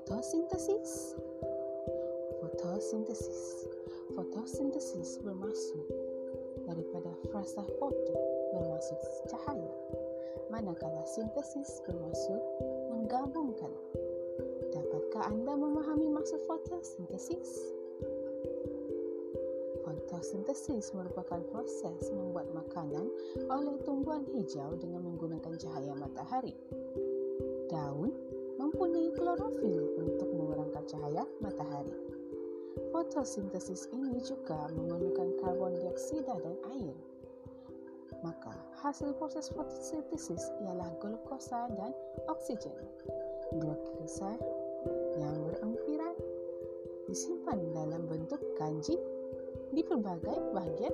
Fotosintesis Fotosintesis Fotosintesis bermaksud daripada frasa foto bermaksud cahaya. Manakala sintesis bermaksud menggabungkan. Dapatkah anda memahami maksud fotosintesis? Fotosintesis merupakan proses membuat makanan oleh tumbuhan hijau dengan menggunakan cahaya matahari. Daun mempunyai klorofil Fotosintesis ini juga memerlukan karbon dioksida dan air. Maka, hasil proses fotosintesis ialah glukosa dan oksigen. Glukosa yang berempiran disimpan dalam bentuk kanji di pelbagai bahagian.